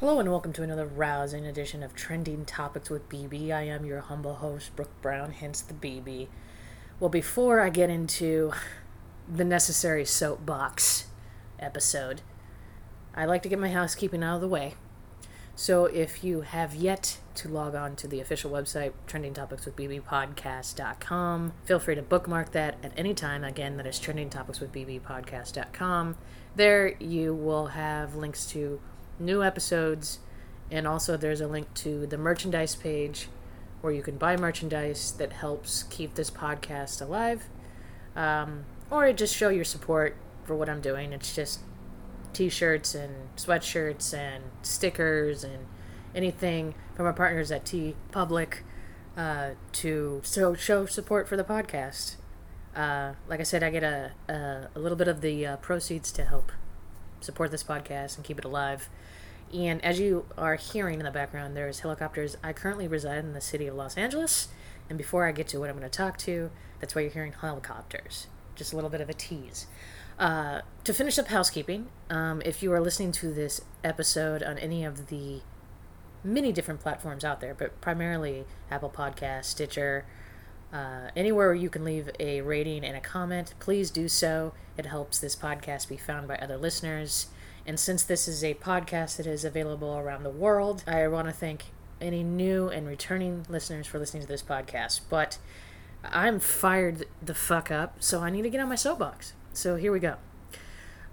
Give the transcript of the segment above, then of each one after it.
Hello and welcome to another rousing edition of Trending Topics with BB. I am your humble host, Brooke Brown, hence the BB. Well, before I get into the necessary soapbox episode, I like to get my housekeeping out of the way. So if you have yet to log on to the official website, trendingtopicswithbbpodcast.com, feel free to bookmark that at any time. Again, that is trendingtopicswithbbpodcast.com. There you will have links to new episodes, and also there's a link to the merchandise page where you can buy merchandise that helps keep this podcast alive, um, or just show your support for what I'm doing. It's just t-shirts and sweatshirts and stickers and anything from our partners at T Public uh, to so show support for the podcast. Uh, like I said, I get a, a, a little bit of the uh, proceeds to help support this podcast and keep it alive. And as you are hearing in the background, there's helicopters. I currently reside in the city of Los Angeles. And before I get to what I'm going to talk to, that's why you're hearing helicopters. Just a little bit of a tease. Uh, to finish up housekeeping, um, if you are listening to this episode on any of the many different platforms out there, but primarily Apple Podcast, Stitcher, uh, anywhere where you can leave a rating and a comment, please do so. It helps this podcast be found by other listeners. And since this is a podcast that is available around the world, I want to thank any new and returning listeners for listening to this podcast. But I'm fired the fuck up, so I need to get on my soapbox. So here we go.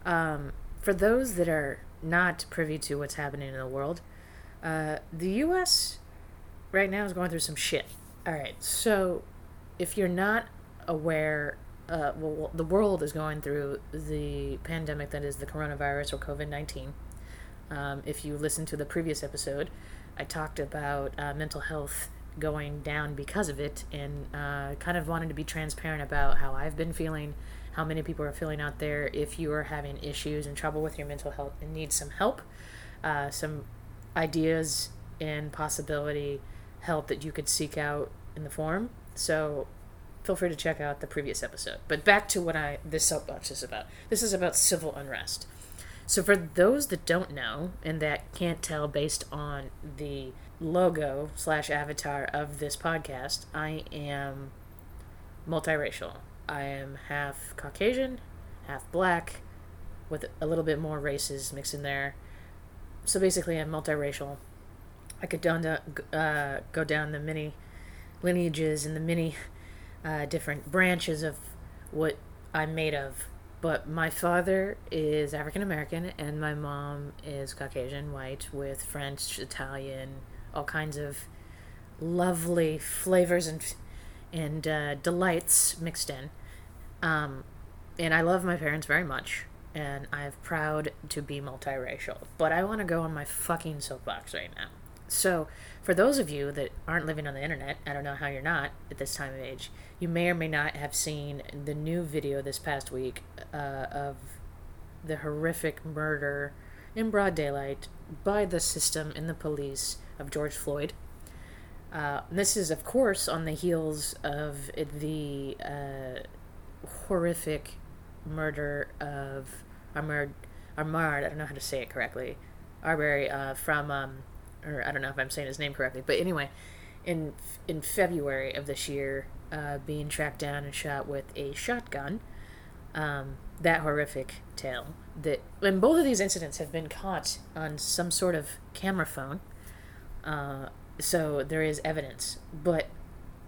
Um, for those that are not privy to what's happening in the world, uh, the U.S. right now is going through some shit. All right, so if you're not aware uh, well, the world is going through the pandemic that is the coronavirus or COVID 19. Um, if you listen to the previous episode, I talked about uh, mental health going down because of it and uh, kind of wanted to be transparent about how I've been feeling, how many people are feeling out there. If you are having issues and trouble with your mental health and need some help, uh, some ideas and possibility help that you could seek out in the forum. So feel free to check out the previous episode. But back to what I this soapbox is about. This is about civil unrest. So for those that don't know and that can't tell based on the logo slash avatar of this podcast, I am multiracial. I am half Caucasian, half black, with a little bit more races mixed in there. So basically, I'm multiracial. I could down to, uh, go down the many lineages and the many uh, different branches of what I'm made of. But my father is African American and my mom is Caucasian, white, with French, Italian, all kinds of lovely flavors and and uh, delights mixed in. Um, and I love my parents very much, and I'm proud to be multiracial. But I want to go on my fucking soapbox right now. So, for those of you that aren't living on the internet, I don't know how you're not at this time of age, you may or may not have seen the new video this past week uh, of the horrific murder in broad daylight by the system and the police of George Floyd. Uh, this is, of course, on the heels of the uh, horrific murder of Ahmaud, Ahmaud, I don't know how to say it correctly, Arbery uh, from um, or I don't know if I'm saying his name correctly, but anyway, in in February of this year, uh, being tracked down and shot with a shotgun. Um, that horrific tale that and both of these incidents have been caught on some sort of camera phone uh, so there is evidence but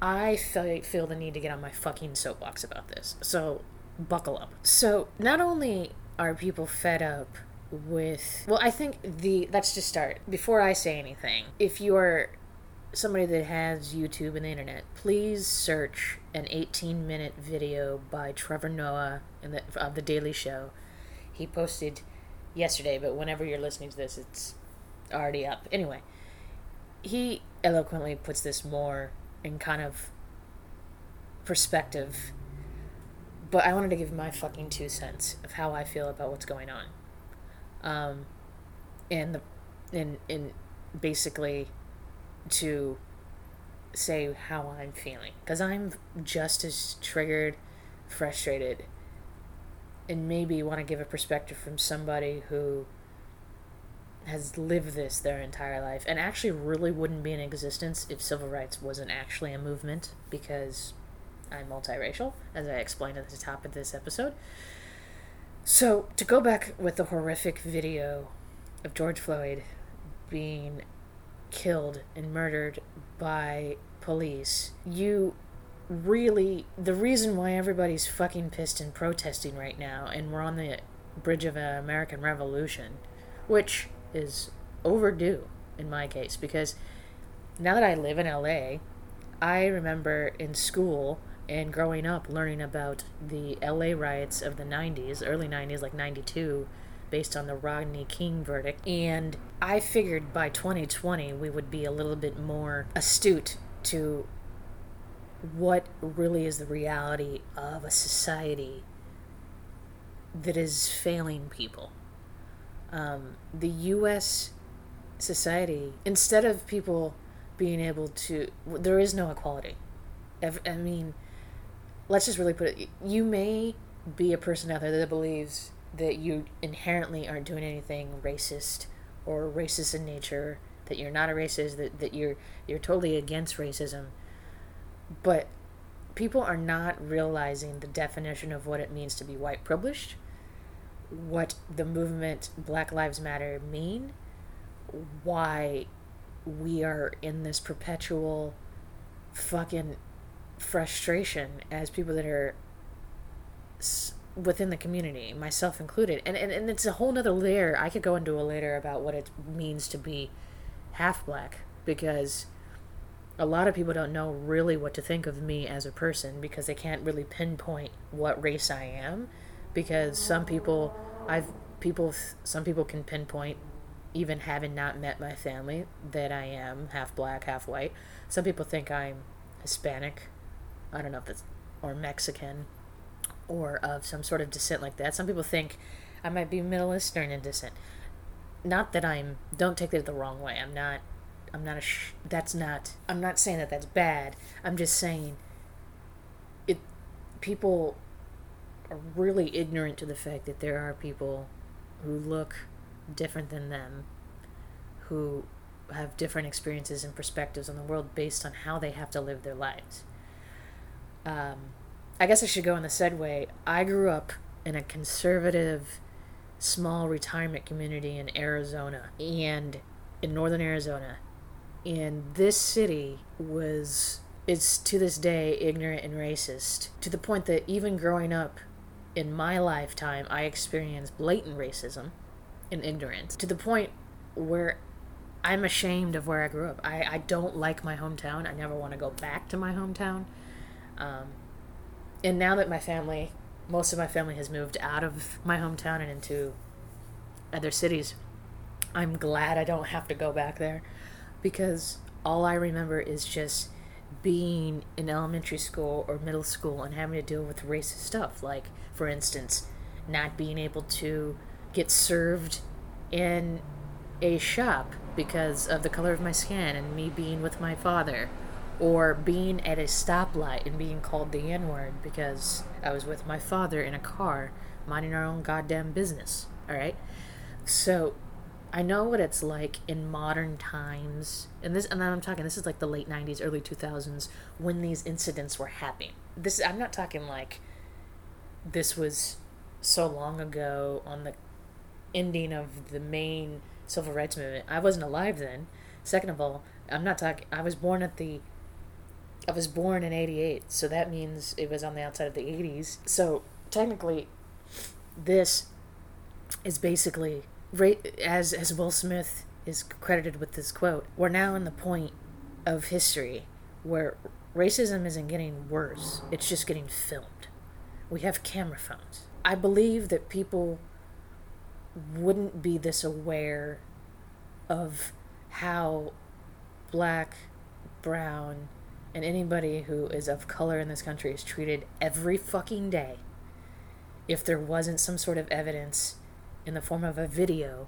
i feel, feel the need to get on my fucking soapbox about this so buckle up so not only are people fed up with well i think the let's just start. Before i say anything if you're somebody that has youtube and the internet please search an 18 minute video by trevor noah the, of the daily show. He posted yesterday but whenever you're listening to this it's already up. Anyway he eloquently puts this more in kind of perspective but i wanted to give my fucking two cents of how i feel about what's going on um, and the and and basically to say how I'm feeling because I'm just as triggered, frustrated, and maybe want to give a perspective from somebody who has lived this their entire life and actually really wouldn't be in existence if civil rights wasn't actually a movement because I'm multiracial, as I explained at the top of this episode. So, to go back with the horrific video of George Floyd being killed and murdered by police, you really. The reason why everybody's fucking pissed and protesting right now, and we're on the bridge of an American Revolution, which is overdue in my case, because now that I live in LA, I remember in school and growing up learning about the LA riots of the 90s, early 90s, like 92, based on the Rodney King verdict. And I figured by 2020 we would be a little bit more astute to what really is the reality of a society that is failing people. Um, the U.S. society, instead of people being able to, there is no equality. I mean, let's just really put it you may be a person out there that believes that you inherently aren't doing anything racist or racist in nature that you're not a racist that, that you're you're totally against racism. But people are not realizing the definition of what it means to be white privileged what the movement black lives matter mean why we are in this perpetual fucking frustration as people that are within the community, myself included. And, and, and it's a whole nother layer. I could go into a later about what it means to be half black because a lot of people don't know really what to think of me as a person because they can't really pinpoint what race I am because some people I've people some people can pinpoint even having not met my family that I am half black, half white. Some people think I'm Hispanic I don't know if that's or Mexican or of some sort of descent like that. Some people think I might be Middle Eastern in descent. Not that I'm. Don't take that the wrong way. I'm not. I'm not a. Sh- that's not. I'm not saying that that's bad. I'm just saying. It. People are really ignorant to the fact that there are people who look different than them, who have different experiences and perspectives on the world based on how they have to live their lives um, I guess I should go in the way. I grew up in a conservative, small retirement community in Arizona and in northern Arizona. And this city was, is to this day ignorant and racist to the point that even growing up in my lifetime, I experienced blatant racism and ignorance to the point where I'm ashamed of where I grew up. I, I don't like my hometown. I never want to go back to my hometown. Um, and now that my family, most of my family has moved out of my hometown and into other cities, I'm glad I don't have to go back there because all I remember is just being in elementary school or middle school and having to deal with racist stuff. Like, for instance, not being able to get served in a shop because of the color of my skin and me being with my father or being at a stoplight and being called the N word because I was with my father in a car minding our own goddamn business. All right. So I know what it's like in modern times, and this, and I'm talking. This is like the late '90s, early 2000s when these incidents were happening. This I'm not talking like this was so long ago on the ending of the main civil rights movement. I wasn't alive then. Second of all, I'm not talking. I was born at the I was born in 88, so that means it was on the outside of the 80s. So technically, this is basically, as, as Will Smith is credited with this quote, we're now in the point of history where racism isn't getting worse, it's just getting filmed. We have camera phones. I believe that people wouldn't be this aware of how black, brown, and anybody who is of color in this country is treated every fucking day if there wasn't some sort of evidence in the form of a video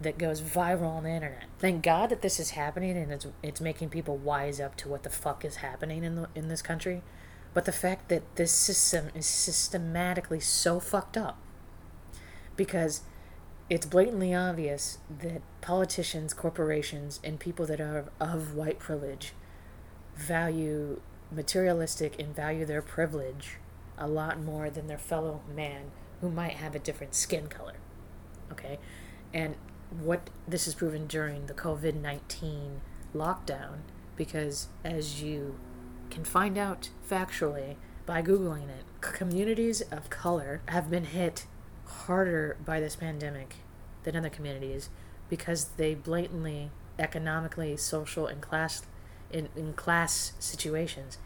that goes viral on the internet. Thank God that this is happening and it's it's making people wise up to what the fuck is happening in the in this country. But the fact that this system is systematically so fucked up because it's blatantly obvious that politicians, corporations, and people that are of white privilege value materialistic and value their privilege a lot more than their fellow man who might have a different skin color. Okay? And what this is proven during the COVID 19 lockdown, because as you can find out factually by Googling it, communities of color have been hit harder by this pandemic than other communities because they blatantly economically social and class in, in class situations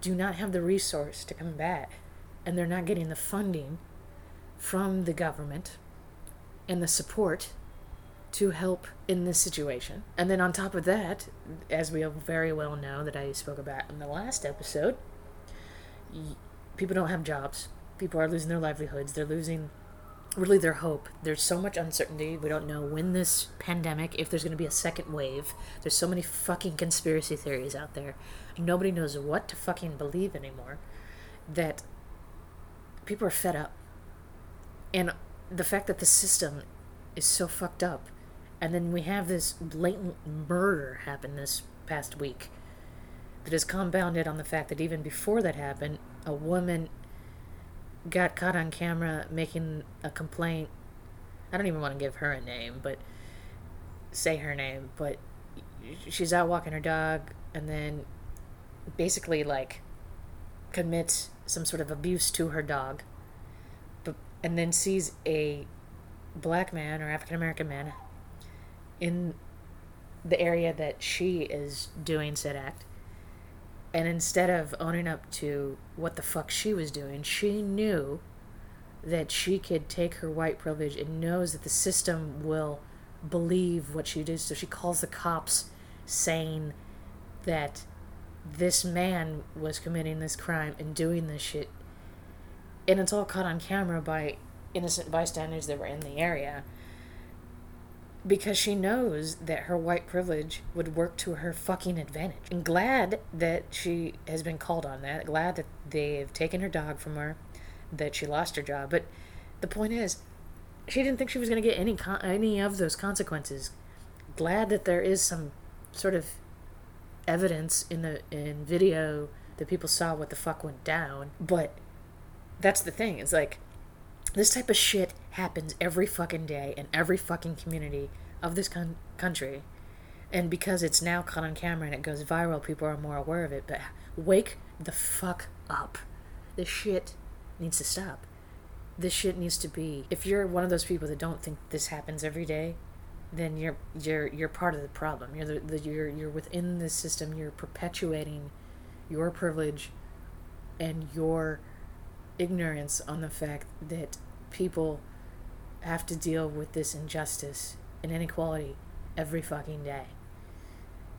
do not have the resource to combat and they're not getting the funding from the government and the support to help in this situation. And then on top of that, as we all very well know that I spoke about in the last episode, people don't have jobs. People are losing their livelihoods. They're losing really their hope. There's so much uncertainty. We don't know when this pandemic, if there's going to be a second wave. There's so many fucking conspiracy theories out there. Nobody knows what to fucking believe anymore. That people are fed up. And the fact that the system is so fucked up. And then we have this blatant murder happen this past week that is compounded on the fact that even before that happened, a woman got caught on camera making a complaint. I don't even want to give her a name, but say her name, but she's out walking her dog and then basically like commits some sort of abuse to her dog but and then sees a black man or African American man in the area that she is doing said act and instead of owning up to what the fuck she was doing, she knew that she could take her white privilege and knows that the system will believe what she did. So she calls the cops saying that this man was committing this crime and doing this shit. And it's all caught on camera by innocent bystanders that were in the area because she knows that her white privilege would work to her fucking advantage. And glad that she has been called on that. Glad that they've taken her dog from her, that she lost her job. But the point is, she didn't think she was going to get any con- any of those consequences. Glad that there is some sort of evidence in the in video that people saw what the fuck went down. But that's the thing. It's like this type of shit happens every fucking day in every fucking community of this con- country. And because it's now caught on camera and it goes viral, people are more aware of it. But wake the fuck up. This shit needs to stop. This shit needs to be. If you're one of those people that don't think this happens every day, then you're you're you're part of the problem. You're the, the you're you're within the system. You're perpetuating your privilege and your ignorance on the fact that people have to deal with this injustice and inequality every fucking day.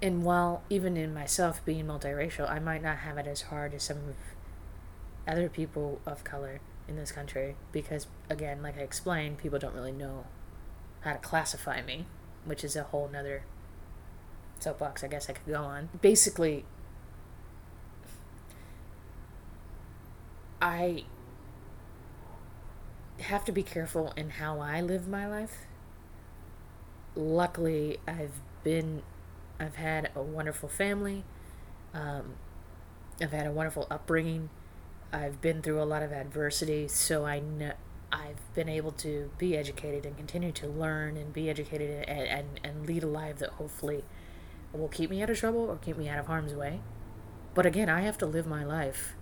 And while even in myself being multiracial, I might not have it as hard as some of other people of color in this country because again, like I explained, people don't really know how to classify me, which is a whole nother soapbox I guess I could go on. Basically I have to be careful in how I live my life. Luckily, I've been, I've had a wonderful family. Um, I've had a wonderful upbringing. I've been through a lot of adversity, so I know I've been able to be educated and continue to learn and be educated and, and, and lead a life that hopefully will keep me out of trouble or keep me out of harm's way. But again, I have to live my life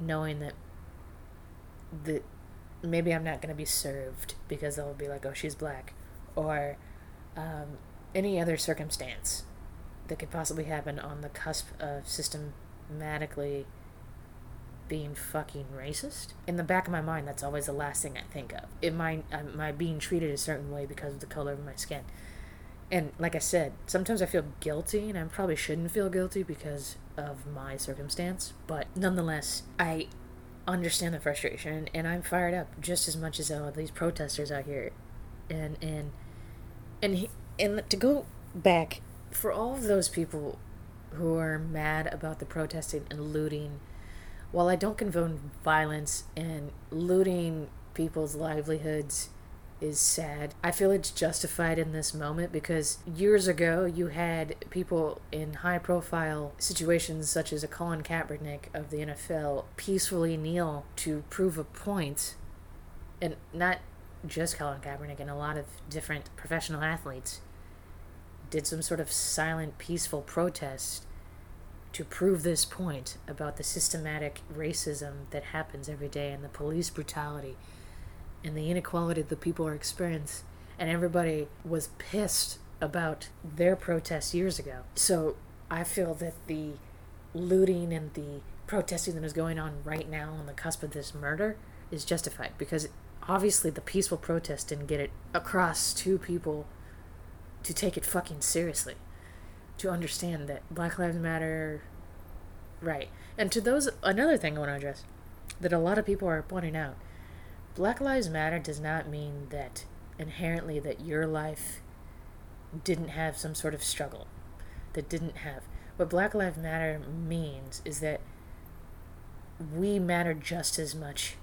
knowing that that maybe I'm not going to be served because they'll be like, oh, she's black, or um, any other circumstance that could possibly happen on the cusp of systematically being fucking racist. In the back of my mind, that's always the last thing I think of. Am I, am I being treated a certain way because of the color of my skin? And like I said, sometimes I feel guilty, and I probably shouldn't feel guilty because of my circumstance. But nonetheless, I understand the frustration, and I'm fired up just as much as all these protesters out here, and and and he, and to go back for all of those people who are mad about the protesting and looting. While I don't condone violence and looting people's livelihoods is sad. I feel it's justified in this moment because years ago you had people in high profile situations such as a Colin Kaepernick of the NFL peacefully kneel to prove a point and not just Colin Kaepernick and a lot of different professional athletes did some sort of silent peaceful protest to prove this point about the systematic racism that happens every day and the police brutality and the inequality that people are experiencing. And everybody was pissed about their protests years ago. So I feel that the looting and the protesting that is going on right now on the cusp of this murder is justified because obviously the peaceful protest didn't get it across to people to take it fucking seriously. To understand that Black Lives Matter. Right. And to those, another thing I want to address that a lot of people are pointing out Black Lives Matter does not mean that inherently that your life didn't have some sort of struggle, that didn't have. What Black Lives Matter means is that we matter just as much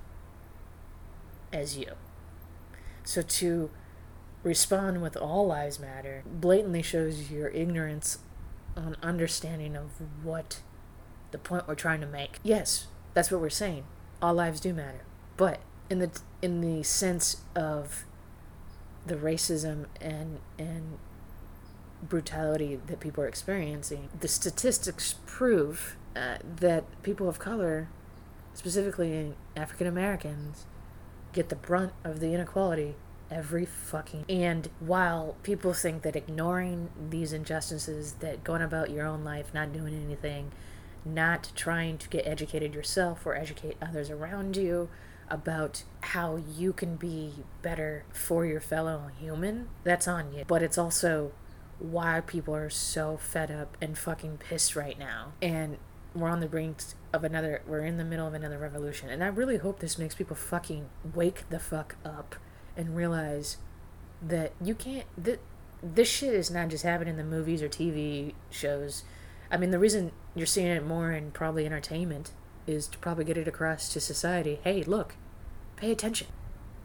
as you. So to respond with all lives matter blatantly shows your ignorance on understanding of what the point we're trying to make. Yes, that's what we're saying. All lives do matter. But in the in the sense of the racism and and brutality that people are experiencing, the statistics prove uh, that people of color, specifically African Americans, get the brunt of the inequality every fucking and while people think that ignoring these injustices that going about your own life not doing anything not trying to get educated yourself or educate others around you about how you can be better for your fellow human that's on you. But it's also why people are so fed up and fucking pissed right now. And we're on the brink of another we're in the middle of another revolution. And i really hope this makes people fucking wake the fuck up and realize that you can't that this shit is not just happening in the movies or tv shows. I mean the reason you're seeing it more in probably entertainment is to get it across to society. Hey look pay attention.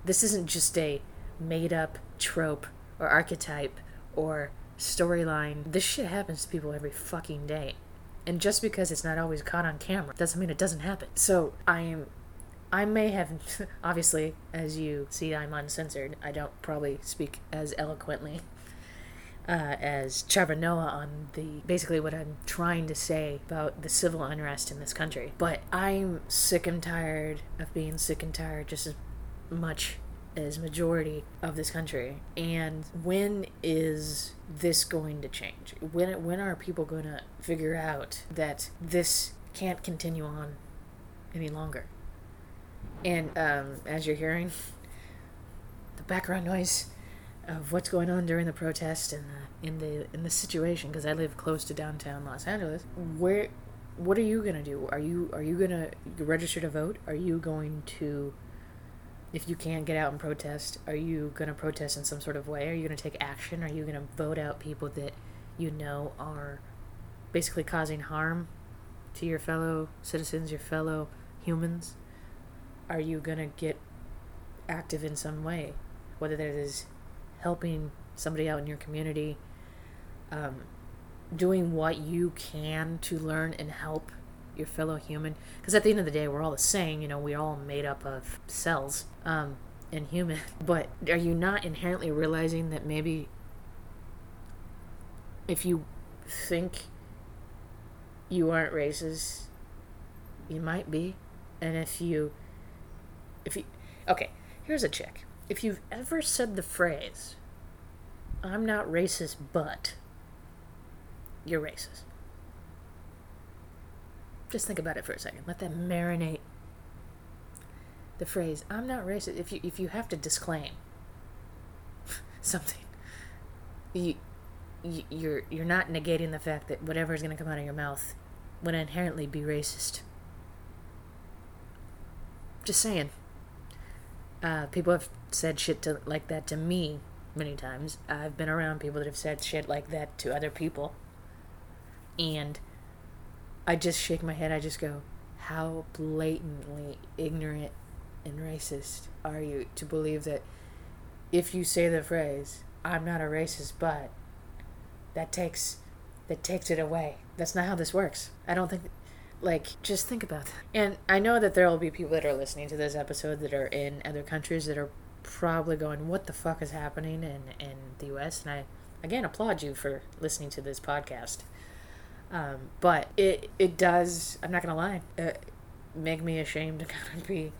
This isn't just a made up trope or archetype or storyline. This shit happens to people every fucking day. And just because it's not always caught on camera doesn't mean it doesn't happen. So I am I may have obviously, as you see I'm uncensored, I don't probably speak as eloquently uh, as Trevor Noah on the basically what I'm trying to say about the civil unrest in this country. But I'm sick and tired of being sick and tired just as much as majority of this country. And when is this going to change? When when are people going to figure out that this can't continue on any longer? And um, as you're hearing, the background noise of what's going on during the protest and the, in the in the situation, because I live close to downtown Los Angeles. Where, what are you gonna do? Are you are you gonna register to vote? Are you going to if you can't get out and protest, are you to protest in some sort of way? Are you to take action? Are you to vote out people that you know are basically causing harm to your fellow citizens, your fellow humans? Are you to get active in some way? Whether that is helping somebody out in your community, um, doing what you can to learn and help your fellow human. Because at the end of the day we're all the same you know we're all made up of cells um, and human. But are you not inherently realizing that maybe if you think you aren't racist you might be? And if you if you okay here's a check if you've ever said the phrase i'm not racist but you're racist just think about it for a second. Let that marinate. The phrase "I'm not racist." If you if you have to disclaim something, you, you you're you're not negating the fact that whatever is going to come out of your mouth would inherently be racist. Just saying. Uh, people have said shit to, like that to me many times. I've been around people that have said shit like that to other people. And I just shake my head. I just go, how blatantly ignorant and racist are you to believe that if you say the phrase, I'm not a racist, but that takes that takes it away. That's not how this works. I don't think like just think about that. And I know that there will be people that are listening to this episode that are in other countries that are probably going, What the fuck is happening in, in the US? And I again applaud you for listening to this podcast. Um, but it it does I'm not gonna lie, uh, make me ashamed to kind of be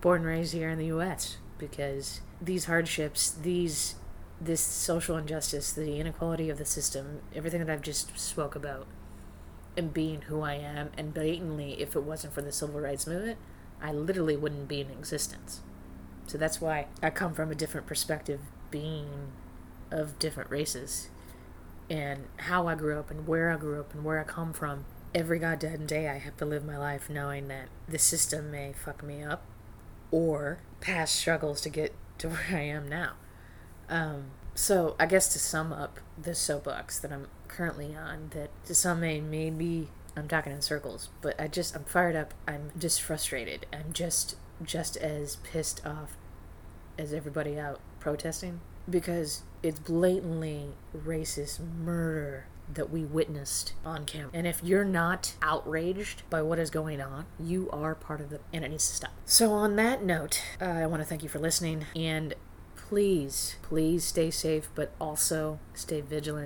born and raised here in the US because these hardships, these this social injustice, the inequality of the system, everything that I've just spoke about, and being who I am, and blatantly, if it wasn't for the civil rights movement, I literally wouldn't be in existence. So that's why I come from a different perspective, being of different races, and how I grew up, and where I grew up, and where I come from. Every goddamn day, I have to live my life knowing that the system may fuck me up, or past struggles to get to where I am now. Um, so I guess to sum up the soapbox that I'm currently on, that to some may maybe I'm talking in circles, but I just I'm fired up. I'm just frustrated. I'm just just as pissed off as everybody out protesting because it's blatantly racist murder that we witnessed on camera. And if you're not outraged by what is going on, you are part of the and it needs to stop. So on that note, uh, I want to thank you for listening and please, please stay safe, but also stay vigilant